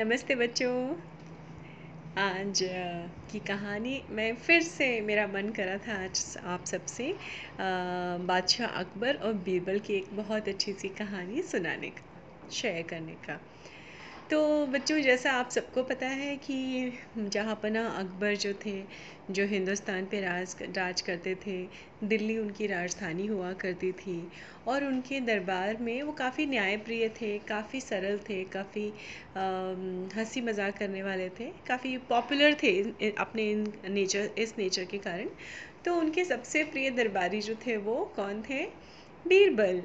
नमस्ते बच्चों। आज की कहानी, मैं फिर से, मेरा मन करा था आज आप सबसे बादशाह अकबर और बीरबल की एक बहुत अच्छी सी कहानी सुनाने का, शेयर करने का। तो बच्चों, जैसा आप सबको पता है कि जहाँ पना अकबर जो थे, जो हिंदुस्तान पे राज राज करते थे, दिल्ली उनकी राजधानी हुआ करती थी और उनके दरबार में वो काफ़ी न्यायप्रिय थे, काफ़ी सरल थे, काफ़ी हँसी मज़ाक करने वाले थे, काफ़ी पॉपुलर थे अपने इन नेचर इस नेचर के कारण। तो उनके सबसे प्रिय दरबारी जो थे वो कौन थे? बीरबल।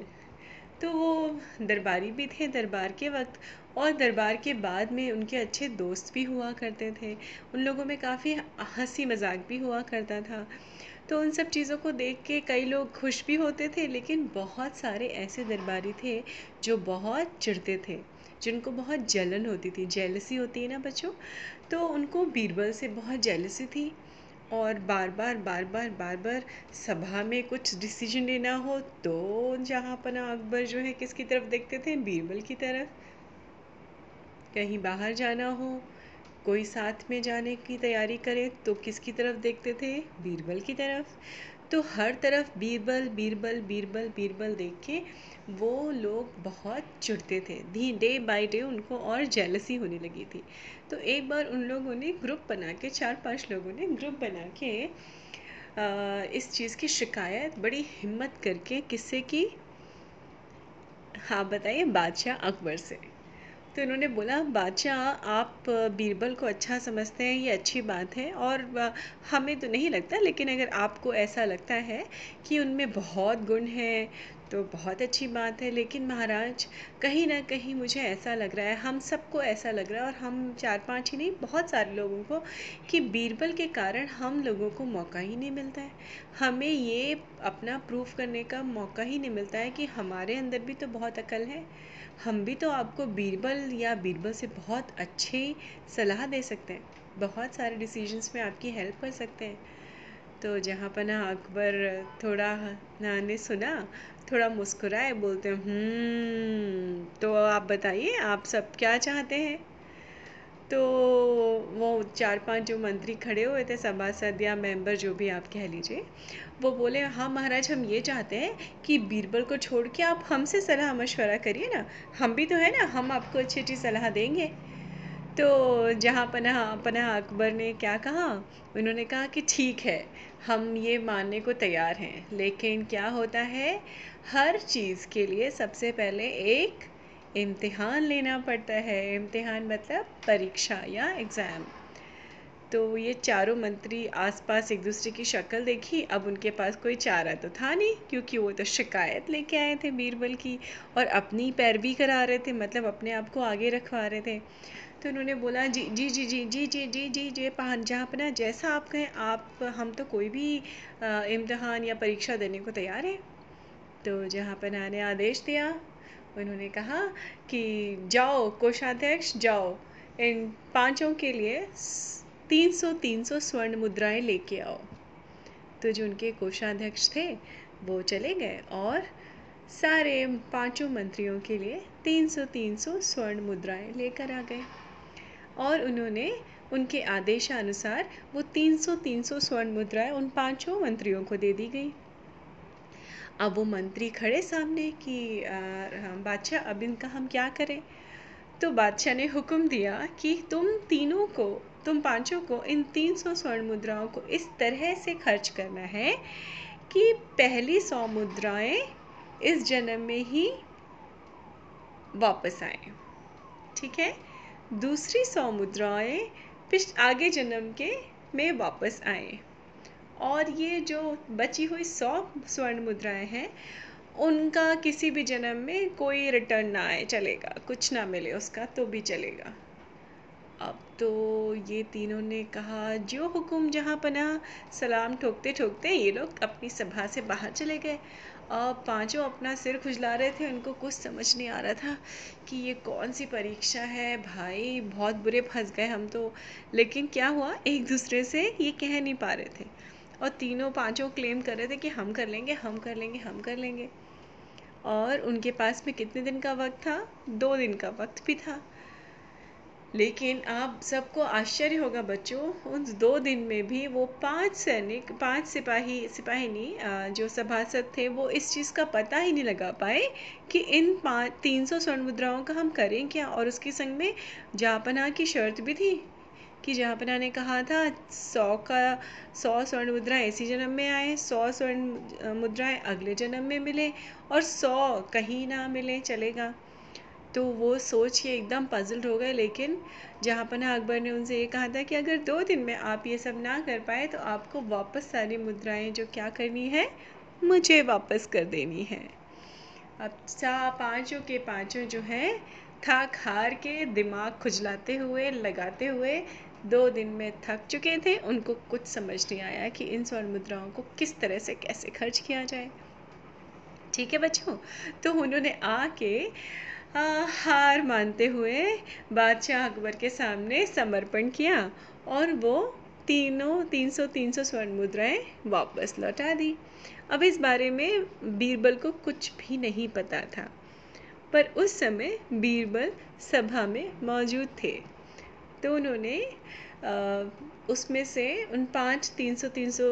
तो वो दरबारी भी थे दरबार के वक्त और दरबार के बाद में उनके अच्छे दोस्त भी हुआ करते थे। उन लोगों में काफ़ी हँसी मज़ाक भी हुआ करता था। तो उन सब चीज़ों को देख के कई लोग खुश भी होते थे, लेकिन बहुत सारे ऐसे दरबारी थे जो बहुत चिढ़ते थे, जिनको बहुत जलन होती थी। जेलसी होती है ना बच्चों? तो उनको बीरबल से बहुत जेलसी थी। और बार बार बार बार बार बार सभा में कुछ डिसीज़न लेना हो तो जहाँ पना अकबर जो है किसकी तरफ़ देखते थे? बीरबल की तरफ़। कहीं बाहर जाना हो, कोई साथ में जाने की तैयारी करे तो किसकी तरफ़ देखते थे? बीरबल की तरफ़। तो हर तरफ़ बीरबल बीरबल बीरबल बीरबल देख के वो लोग बहुत चिढ़ते थे। धी डे बाय डे उनको और जेलसी होने लगी थी। तो एक बार उन लोगों ने ग्रुप बना के, चार पाँच लोगों ने ग्रुप बना के इस चीज़ की शिकायत, बड़ी हिम्मत करके किससे की? हाँ बताइए, बादशाह अकबर से। तो इन्होंने बोला, बादशाह, आप बीरबल को अच्छा समझते हैं, ये अच्छी बात है और हमें तो नहीं लगता, लेकिन अगर आपको ऐसा लगता है कि उनमें बहुत गुण हैं तो बहुत अच्छी बात है। लेकिन महाराज, कहीं ना कहीं मुझे ऐसा लग रहा है, हम सबको ऐसा लग रहा है और हम चार पाँच ही नहीं, बहुत सारे लोगों को, कि बीरबल के कारण हम लोगों को मौका ही नहीं मिलता है। हमें ये अपना प्रूफ करने का मौका ही नहीं मिलता है कि हमारे अंदर भी तो बहुत अकल है। हम भी तो आपको बीरबल या बीरबल से बहुत अच्छी सलाह दे सकते हैं। बहुत सारे डिसीजंस में आपकी हेल्प कर सकते हैं। तो जहाँ पर ना अकबर थोड़ा ना ने सुना थोड़ा मुस्कुराए बोलते हैं हम्म, तो आप बताइए आप सब क्या चाहते हैं? तो वो चार पाँच जो मंत्री खड़े हुए थे सभासद या मेंबर जो भी आप कह लीजिए, वो बोले हाँ महाराज, हम ये चाहते हैं कि बीरबल को छोड़ के आप हमसे सलाह मशवरा करिए ना। हम भी तो है ना, हम आपको अच्छी अच्छी सलाह देंगे। तो जहाँ पना पना अकबर ने क्या कहा? उन्होंने कहा कि ठीक है, हम ये मानने को तैयार हैं, लेकिन क्या होता है, हर चीज़ के लिए सबसे पहले एक इम्तिहान लेना पड़ता है। इम्तिहान मतलब परीक्षा या एग्ज़ाम। तो ये चारों मंत्री आसपास एक दूसरे की शक्ल देखी, अब उनके पास कोई चारा तो था नहीं, क्योंकि वो तो शिकायत लेके आए थे बीरबल की और अपनी पैरवी करा रहे थे मतलब अपने आप को आगे रखवा रहे थे। तो उन्होंने बोला, जी जी जी जी जी जी जी जी जी जहाँ पर ना, जैसा आप कहें, आप, हम तो कोई भी इम्तहान या परीक्षा देने को तैयार हैं। तो जहाँ ने आदेश दिया उन्होंने कहा कि जाओ, कोषाध्यक्ष जाओ। इन पाँचों के लिए तीन सौ तीन सौ स्वर्ण मुद्राएँ लेके आओ। तो जो उनके कोषाध्यक्ष थे, वो चले गए और सारे पाँचों मंत्रियों के लिए तीन सौ तीन सौ स्वर्ण मुद्राएँ लेकर आ गए। और उन्होंने उनके आदेशानुसार वो तीन सौ तीन सौ स्वर्ण मुद्राएँ उन पाँचों मंत्रियों को दे दी गई। अब वो मंत्री खड़े सामने कि बादशाह, अब इनका हम क्या करें? तो बादशाह ने हुक्म दिया कि तुम तीनों को, तुम पाँचों को इन तीन सौ स्वर्ण मुद्राओं को इस तरह से खर्च करना है कि पहली सौ मुद्राएँ इस जन्म में ही वापस आए। ठीक है? दूसरी सौ मुद्राएँ पिछ, आगे जन्म के में वापस आए। और ये जो बची हुई सौ स्वर्ण मुद्राएँ हैं, उनका किसी भी जन्म में कोई रिटर्न ना आए, चलेगा। कुछ ना मिले उसका तो भी चलेगा। अब तो ये तीनों ने कहा, जो हुकुम जहाँ पना, सलाम ठोकते ठोकते ये लोग अपनी सभा से बाहर चले गए। अब पाँचों अपना सिर खुजला रहे थे, उनको कुछ समझ नहीं आ रहा था कि ये कौन सी परीक्षा है। भाई, बहुत बुरे फंस गए हम तो। लेकिन क्या हुआ? एक दूसरे से ये कह नहीं पा रहे थे। और तीनों पाँचों क्लेम कर रहे थे कि हम कर लेंगे, हम कर लेंगे, हम कर लेंगे। और उनके पास में कितने दिन का वक्त था? दो दिन का वक्त भी था। लेकिन आप सबको आश्चर्य होगा बच्चों, उन दो दिन में भी वो पाँच सैनिक, पाँच सिपाही सिपाही नहीं जो सभासद थे, वो इस चीज़ का पता ही नहीं लगा पाए कि इन पाँच तीन सौ स्वर्ण मुद्राओं का हम करें क्या? और उसके संग में जापना की शर्त भी थी? कि जापना ने कहा था, सौ का, सौ स्वर्ण मुद्राएँ इसी जन्म में आए, सौ स्वर्ण मुद्राएँ अगले जन्म में मिले और सौ कहीं ना मिले, चलेगा। तो वो सोच के एकदम पजल्ड हो गए, लेकिन जहाँ पना अकबर ने उनसे ये कहा था कि अगर दो दिन में आप ये सब ना कर पाए तो आपको वापस सारी मुद्राएँ जो क्या करनी है, मुझे वापस कर देनी है। अब सा पाँचों के पाँचों जो है थक हार के दिमाग खुजलाते हुए, लगाते हुए दो दिन में थक चुके थे। उनको कुछ समझ नहीं आया कि इन स्वर्ण मुद्राओं को किस तरह से कैसे खर्च किया जाए। ठीक है बच्चों? तो उन्होंने आके हार मानते हुए बादशाह अकबर के सामने समर्पण किया और वो तीनों, तीन सौ तीन सौ स्वर्ण मुद्राएँ वापस लौटा दी। अब इस बारे में बीरबल को कुछ भी नहीं पता था। पर उस समय बीरबल सभा में मौजूद थे। तो उन्होंने उसमें से उन पाँच तीन सौ तीन सौ,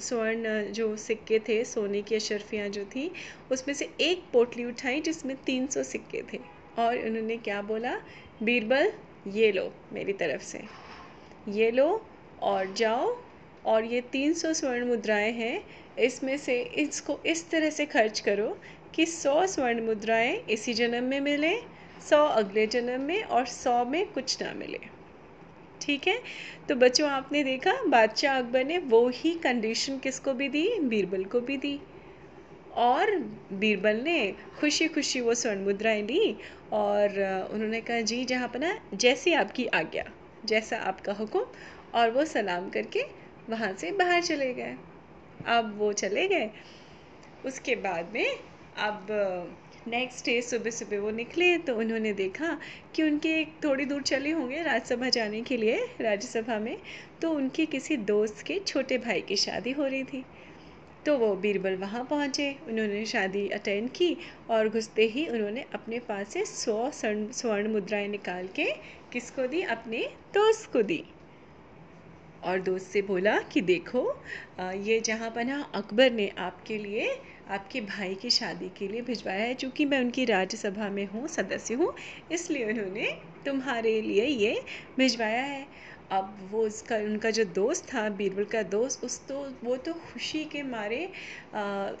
स्वर्ण जो सिक्के थे, सोने की अशरफियाँ जो थी, उसमें से एक पोटली उठाई जिसमें तीन सौ सिक्के थे और उन्होंने क्या बोला, बीरबल, ये लो मेरी तरफ़ से, ये लो और जाओ और ये तीन सौ स्वर्ण मुद्राएँ हैं। इसमें से इसको इस तरह से खर्च करो कि सौ स्वर्ण मुद्राएँ इसी जन्म में मिले, सौ अगले जन्म में और सौ में कुछ ना मिले। ठीक है? तो बच्चों, आपने देखा, बादशाह अकबर ने वो ही कंडीशन किसको भी दी? बीरबल को भी दी। और बीरबल ने खुशी खुशी वो स्वर्ण मुद्राएँ ली और उन्होंने कहा, जी, जहाँ पना जैसी आपकी आज्ञा, जैसा आपका हुक्म, और वो सलाम करके वहाँ से बाहर चले गए। अब वो चले गए। उसके बाद में अब नेक्स्ट डे सुबह सुबह वो निकले तो उन्होंने देखा कि उनके थोड़ी दूर चले होंगे राज्यसभा जाने के लिए, राज्यसभा में। तो उनके किसी दोस्त के छोटे भाई की शादी हो रही थी। तो वो बीरबल वहाँ पहुँचे, उन्होंने शादी अटेंड की और घुसते ही उन्होंने अपने पास से सौ स्वर्ण मुद्राएँ निकाल के किसको दी? अपने दोस्त को दी। और दोस्त से बोला कि देखो ये जहाँ पना अकबर ने आपके लिए, आपके भाई की शादी के लिए भिजवाया है, चूँकि मैं उनकी राज्यसभा में हूँ, सदस्य हूँ, इसलिए उन्होंने तुम्हारे लिए ये भिजवाया है। अब वो उसका, उनका जो दोस्त था, बीरबल का दोस्त, उस तो वो तो खुशी के मारे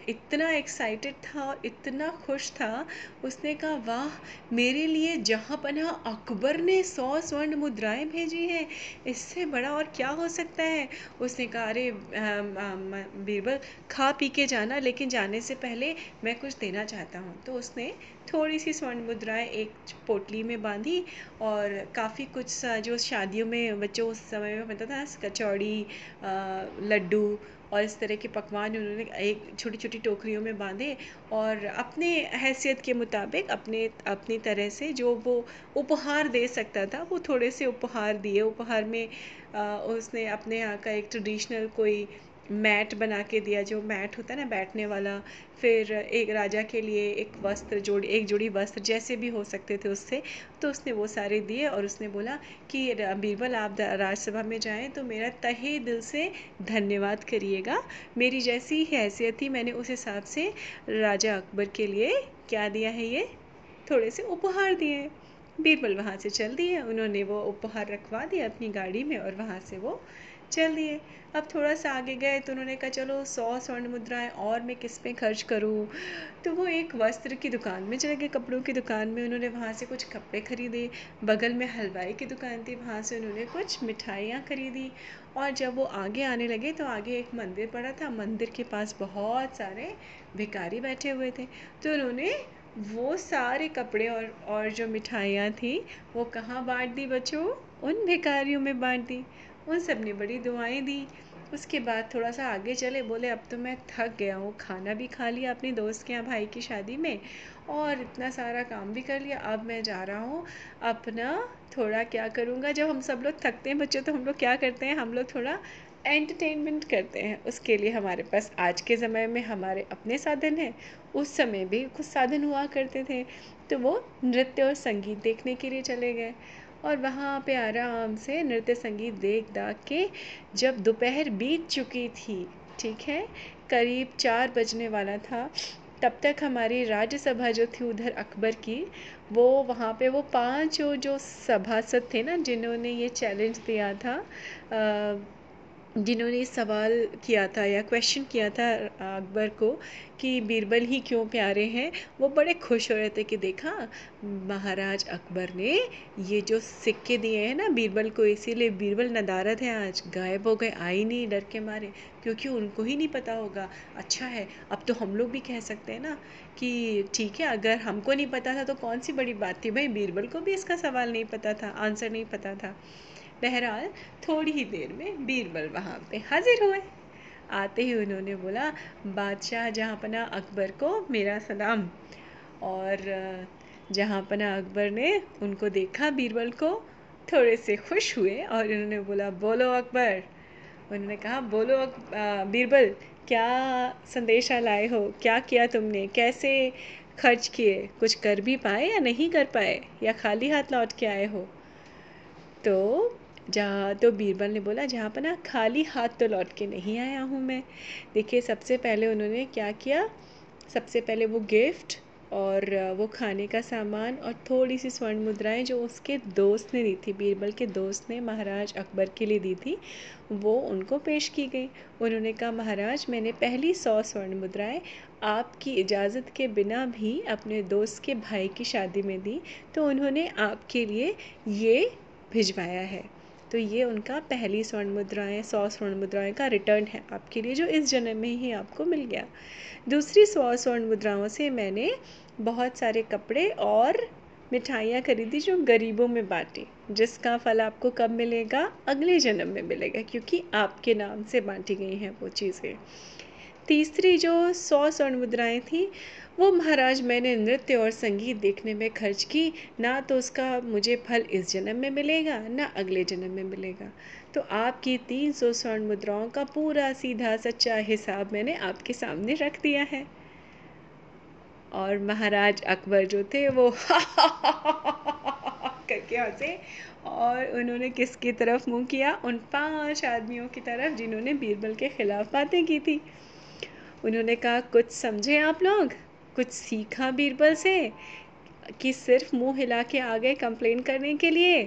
इतना एक्साइटेड था और इतना खुश था। उसने कहा, वाह, मेरे लिए जहाँ पना अकबर ने सौ स्वर्ण मुद्राएँ भेजी हैं, इससे बड़ा और क्या हो सकता है? उसने कहा, अरे बीरबल, खा पी के जाना, लेकिन जाने से पहले मैं कुछ देना चाहता हूँ। तो उसने थोड़ी सी स्वर्ण मुद्राएँ एक पोटली में बांधी और काफ़ी कुछ जो शादियों में बच्चों उस समय में बनता था, कचौड़ी लड्डू और इस तरह के पकवान उन्होंने एक छोटी छोटी टोकरियों में बांधे और अपने हैसियत के मुताबिक अपने, अपनी तरह से जो वो उपहार दे सकता था, वो थोड़े से उपहार दिए। उपहार में उसने अपने यहाँ का एक ट्रेडिशनल कोई मैट बना के दिया, जो मैट होता है ना, बैठने वाला, फिर एक राजा के लिए एक वस्त्र जोड़ी, एक जोड़ी वस्त्र जैसे भी हो सकते थे उससे तो उसने वो सारे दिए और उसने बोला कि, बीरबल, आप राज्यसभा में जाएँ तो मेरा तहे दिल से धन्यवाद करिएगा। मेरी जैसी हैसियत थी, मैंने उस हिसाब से राजा अकबर के लिए क्या दिया है ये? थोड़े से उपहार दिए बीरबल वहाँ से चल दिए। उन्होंने वो उपहार रखवा दिया अपनी गाड़ी में और वहाँ से वो चल दिए। अब थोड़ा सा आगे गए तो उन्होंने कहा, चलो, सौ स्वर्ण मुद्राएँ और मैं किस पे खर्च करूँ? तो वो एक वस्त्र की दुकान में चले गए। कपड़ों की दुकान में उन्होंने वहाँ से कुछ कपड़े खरीदे। बगल में हलवाई की दुकान थी। वहाँ से उन्होंने कुछ मिठाइयाँ खरीदी। और जब वो आगे आने लगे तो आगे एक मंदिर पड़ा था। मंदिर के पास बहुत सारे भिकारी बैठे हुए थे। तो उन्होंने वो सारे कपड़े और और जो मिठाइयाँ थी, वो कहाँ बांट दी बच्चों? उन भिकारियों में बांट दी। उन सबने बड़ी दुआएँ दी। उसके बाद थोड़ा सा आगे चले, बोले, अब तो मैं थक गया हूँ। खाना भी खा लिया अपने दोस्त के यहाँ भाई की शादी में और इतना सारा काम भी कर लिया। अब मैं जा रहा हूँ अपना थोड़ा क्या करूँगा? जब हम सब लोग थकते हैं बच्चों तो हम लोग क्या करते हैं? हम लोग थोड़ा एंटरटेनमेंट करते हैं, उसके लिए हमारे पास आज के ज़माने में हमारे अपने साधन हैं। उस समय भी कुछ साधन हुआ करते थे तो वो नृत्य और संगीत देखने के लिए चले गए। और वहाँ पे आराम से नृत्य, संगीत देख दाख के जब दोपहर बीत चुकी थी, ठीक है, करीब चार बजने वाला था, तब तक हमारी राज्यसभा जो थी उधर अकबर की, वो वहाँ पे वो पाँच जो सभासद थे ना, जिन्होंने ये चैलेंज दिया था जिन्होंने सवाल किया था या क्वेश्चन किया था, अकबर को, कि बीरबल ही क्यों प्यारे हैं, वो बड़े खुश हो रहे थे कि देखा, महाराज अकबर ने ये जो सिक्के दिए हैं ना बीरबल को, इसीलिए बीरबल नदारत है आज, गायब हो गए, आई नहीं डर के मारे, क्योंकि उनको ही नहीं पता होगा। अच्छा है, अब तो हम लोग भी कह सकते हैं ना, कि ठीक है, अगर हमको नहीं पता था तो कौन सी बड़ी बात थी? भाई, बीरबल को भी इसका सवाल नहीं पता था, आंसर नहीं पता था। बहरहाल, थोड़ी ही देर में बीरबल वहाँ पे हाजिर हुए। आते ही उन्होंने बोला, बादशाह जहाँ पना अकबर को मेरा सलाम। और जहाँ पना अकबर ने उनको देखा बीरबल को, थोड़े से खुश हुए और उन्होंने बोला, बोलो अकबर। उन्होंने कहा, बोलो बीरबल, क्या संदेशा लाए हो? क्या किया तुमने? कैसे खर्च किए? कुछ कर भी पाए या नहीं कर पाए? या खाली हाथ लौट के आए हो? तो जहाँ तो बीरबल ने बोला, जहाँ पर ना खाली हाथ तो लौट के नहीं आया हूँ मैं। देखिए, सबसे पहले उन्होंने क्या किया? सबसे पहले वो गिफ्ट और वो खाने का सामान और थोड़ी सी स्वर्ण मुद्राएँ जो उसके दोस्त ने दी थी, बीरबल के दोस्त ने महाराज अकबर के लिए दी थी, वो उनको पेश की गई। उन्होंने कहा, महाराज, मैंने पहली सौ स्वर्ण मुद्राएँ आपकी इजाज़त के बिना भी अपने दोस्त के भाई की शादी में दी तो उन्होंने आपके लिए ये भिजवाया है। तो ये उनका पहली स्वर्ण मुद्राएँ, सौ स्वर्ण मुद्राएँ का रिटर्न है आपके लिए, जो इस जन्म में ही आपको मिल गया। दूसरी सौ स्वर्ण मुद्राओं से मैंने बहुत सारे कपड़े और मिठाइयाँ खरीदी जो गरीबों में बांटी, जिसका फल आपको कब मिलेगा? अगले जन्म में मिलेगा, क्योंकि आपके नाम से बांटी गई हैं वो चीज़ें। तीसरी जो सौ स्वर्ण मुद्राएँ थी, वो महाराज मैंने नृत्य और संगीत देखने में खर्च की। ना तो उसका मुझे फल इस जन्म में मिलेगा, ना अगले जन्म में मिलेगा। तो आपकी तीन सौ स्वर्ण मुद्राओं का पूरा सीधा सच्चा हिसाब मैंने आपके सामने रख दिया है। और महाराज अकबर जो थे, वो करके हंसे और उन्होंने किसकी तरफ़ मुँह किया? उन पाँच आदमियों की तरफ़ जिन्होंने बीरबल के खिलाफ बातें की थी। उन्होंने कहा, कुछ समझे आप लोग? कुछ सीखा बीरबल से? कि सिर्फ़ मुँह हिला के आ गए कंप्लेन करने के लिए?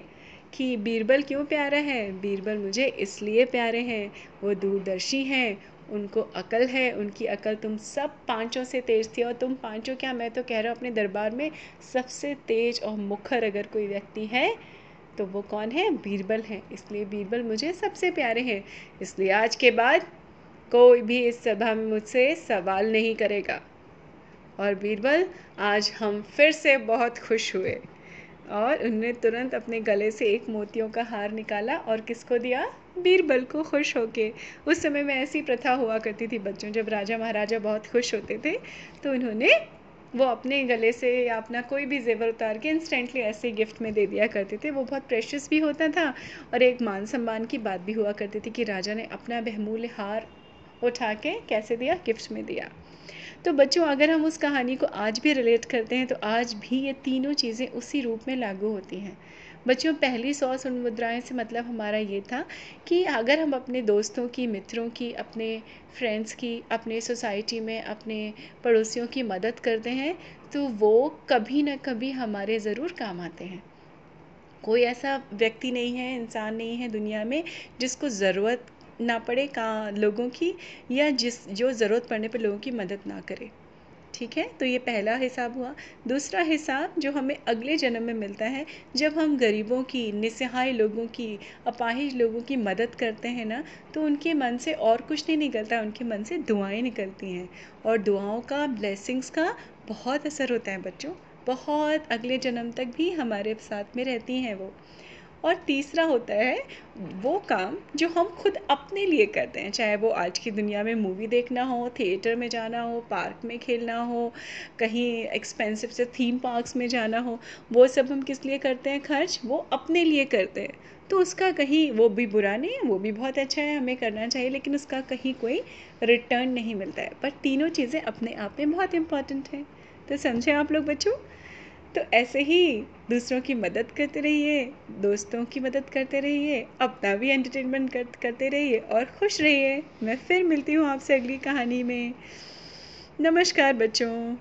कि बीरबल क्यों प्यारा है? बीरबल मुझे इसलिए प्यारे हैं। वो दूरदर्शी हैं। उनको अकल है। उनकी अकल तुम सब पाँचों से तेज थी और तुम पाँचों क्या मैं तो कह रहा हूँ, अपने दरबार में सबसे तेज और मुखर अगर कोई व्यक्ति है तो वो कौन है? बीरबल है। इसलिए बीरबल मुझे सबसे प्यारे हैं। इसलिए आज के बाद कोई भी इस सभा में मुझसे सवाल नहीं करेगा। और बीरबल, आज हम फिर से बहुत खुश हुए और उन्होंने तुरंत अपने गले से एक मोतियों का हार निकाला और किसको दिया? बीरबल को खुश होके। उस समय में ऐसी प्रथा हुआ करती थी बच्चों, जब राजा महाराजा बहुत खुश होते थे तो उन्होंने वो अपने गले से या अपना कोई भी जेवर उतार के इंस्टेंटली ऐसे गिफ्ट में दे दिया करते थे। वो बहुत प्रेशियस भी होता था और एक मान सम्मान की बात भी हुआ करती थी कि राजा ने अपना बहुमूल्य हार उठा के कैसे दिया? गिफ्ट में दिया। तो बच्चों, अगर हम उस कहानी को आज भी रिलेट करते हैं तो आज भी ये तीनों चीज़ें उसी रूप में लागू होती हैं। बच्चों, पहली सौ सुन मुद्राएँ से मतलब हमारा ये था कि अगर हम अपने दोस्तों की, मित्रों की, अपने फ्रेंड्स की, अपने सोसाइटी में, अपने पड़ोसियों की मदद करते हैं तो वो कभी ना कभी हमारे ज़रूर काम आते हैं। कोई ऐसा व्यक्ति नहीं है, इंसान नहीं है दुनिया में जिसको ज़रूरत ना पड़े का लोगों की या जिस, जो ज़रूरत पड़ने पर लोगों की मदद ना करे। ठीक है? तो ये पहला हिसाब हुआ। दूसरा हिसाब जो हमें अगले जन्म में मिलता है, जब हम गरीबों की निसहाय लोगों की, अपाहिज लोगों की मदद करते हैं ना तो उनके मन से और कुछ नहीं निकलता, उनके मन से दुआएँ निकलती हैं। और दुआओं का ब्लेसिंग्स का बहुत असर होता है बच्चों। बहुत अगले जन्म तक भी हमारे साथ में रहती हैं वो। और तीसरा होता है वो काम जो हम खुद अपने लिए करते हैं, चाहे वो आज की दुनिया में मूवी देखना हो थिएटर में जाना हो पार्क में खेलना हो, कहीं एक्सपेंसिव से थीम पार्क्स में जाना हो, वो सब हम किस लिए करते हैं? खर्च वो अपने लिए करते हैं। तो उसका कहीं वो भी बुरा नहीं है, वो भी बहुत अच्छा है, हमें करना चाहिए, लेकिन उसका कहीं कोई रिटर्न नहीं मिलता है। पर तीनों चीज़ें अपने आप में बहुत इंपॉर्टेंट हैं। तो समझें आप लोग बच्चों? तो ऐसे ही दूसरों की मदद करते रहिए दोस्तों की मदद करते रहिए अपना भी एंटरटेनमेंट कर, करते रहिए और खुश रहिए। मैं फिर मिलती हूँ आपसे अगली कहानी में। नमस्कार बच्चों।